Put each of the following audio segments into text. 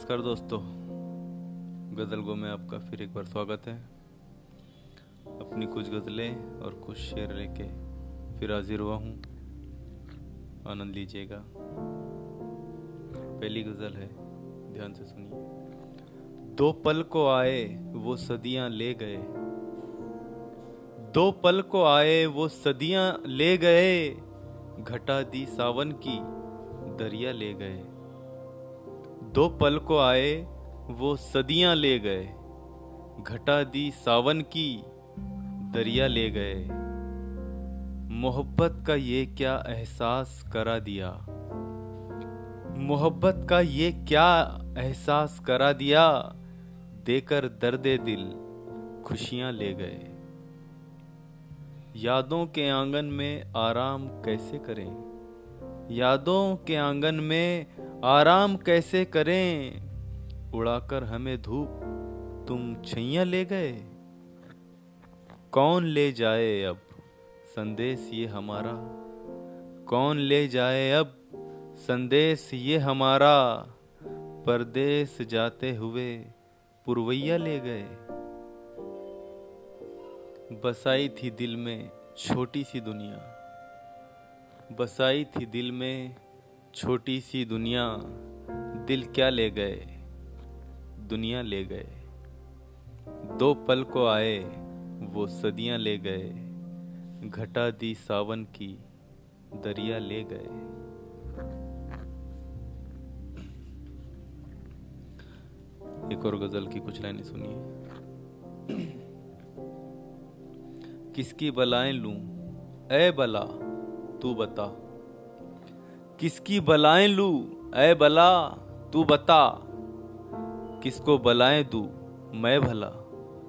नमस्कार दोस्तों। गज़ल गो में आपका फिर एक बार स्वागत है। अपनी कुछ गज़लें और कुछ शेर लेके फिर हाजिर हुआ हूँ। आनंद लीजिएगा। पहली गज़ल है, ध्यान से सुनिए। दो पल को आए वो सदियाँ ले गए। दो पल को आए वो सदियाँ ले गए। घटा दी सावन की दरिया ले गए। दो पल को आए, वो सदियाँ ले गए। घटा दी सावन की, दरिया ले गए। मोहब्बत का ये क्या एहसास करा दिया? मोहब्बत का ये क्या एहसास करा दिया? देकर दर्द दिल, खुशियाँ ले गए। यादों के आँगन में आराम कैसे करें? यादों के आँगन में आराम कैसे करें? उड़ाकर हमें धूप। तुम छैया ले गए? कौन ले जाए अब? संदेश ये हमारा। कौन ले जाए अब? संदेश ये हमारा। परदेश जाते हुए पुरवैया ले गए। बसाई थी दिल में छोटी सी दुनिया। बसाई थी दिल में छोटी सी दुनिया। दिल क्या ले गए? दुनिया ले गए। दो पल को आए, वो सदियाँ ले गए। घटा दी सावन की, दरिया ले गए। एक और गज़ल की कुछ लाइनें सुनिए। किसकी बलाएँ लूँ? ए बला तू बता। किसकी बलाएँ लू? ऐ बला, तू बता। किसको बलाएँ दू? मैं भला,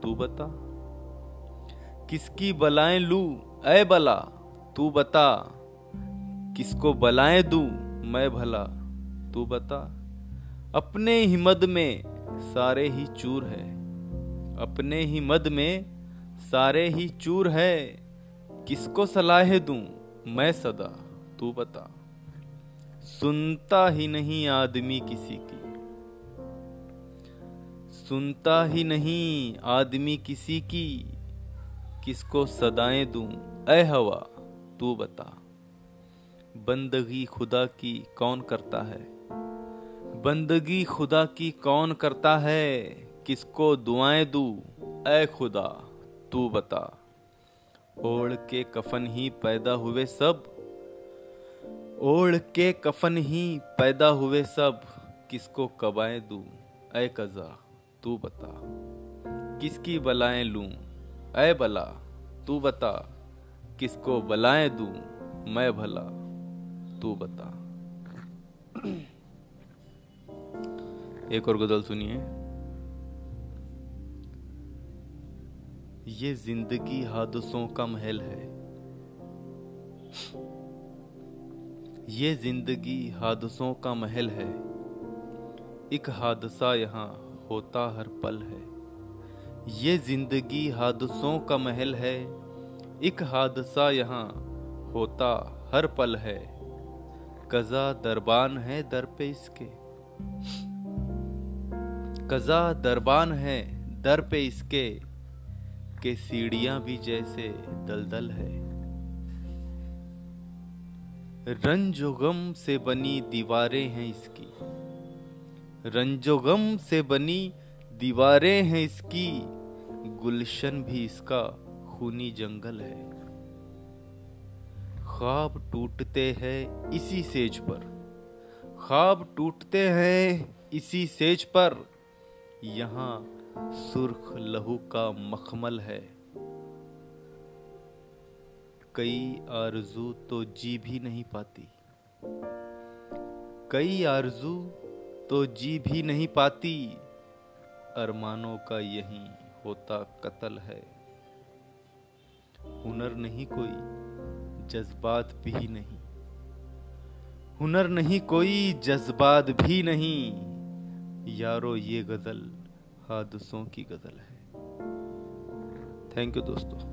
तू बता। किसकी बलाएँ लू? ऐ बला, तू बता। किसको बलाएँ दू? मैं भला, तू बता। अपने ही मद में सारे ही चूर है। अपने ही मद में सारे ही चूर है। किसको सलाह दूँ? मैं सदा, तू बता। सुनता ही नहीं आदमी किसी की। सुनता ही नहीं आदमी किसी की। किसको सदाएँ दूँ? ऐ हवा, तू बता। बंदगी खुदा की कौन करता है? बंदगी खुदा की कौन करता है? किसको दुआएँ दू? ऐ खुदा, तू बता। ओढ़ के कफन ही पैदा हुए सब। ओढ़ के कफन ही पैदा हुए सब। किसको कबाए दू? ऐ कजा, तू बता। किसकी बलाएँ लूँ? ऐ बला, तू बता। किसको बलाएँ दू? मैं भला, तू बता। एक और गज़ल सुनिए। ये ज़िंदगी हादसों का महल है। ये ज़िंदगी हादसों का महल है। एक हादसा यहाँ होता हर पल है। ये ज़िंदगी हादसों का महल है। एक हादसा यहाँ होता हर पल है। कजा दरबान है दर पे इसके। कजा दरबान है दर पे इसके। के सीढ़ियाँ भी जैसे दलदल है। रंजोगम से बनी दीवारें हैं इसकी। रंजोगम से बनी दीवारें हैं इसकी। गुलशन भी इसका खूनी जंगल है। ख्वाब टूटते हैं इसी सेज पर। ख्वाब टूटते हैं इसी सेज पर। यहाँ सुर्ख लहू का मखमल है। कई आरज़ू तो जी भी नहीं पाती। कई आरज़ू तो जी भी नहीं पाती। अरमानों का यही होता कत्ल है। हुनर नहीं कोई, जज्बात भी नहीं। हुनर नहीं कोई, जज्बात भी नहीं। यारो ये गज़ल हादसों की गज़ल है। थैंक यू दोस्तों।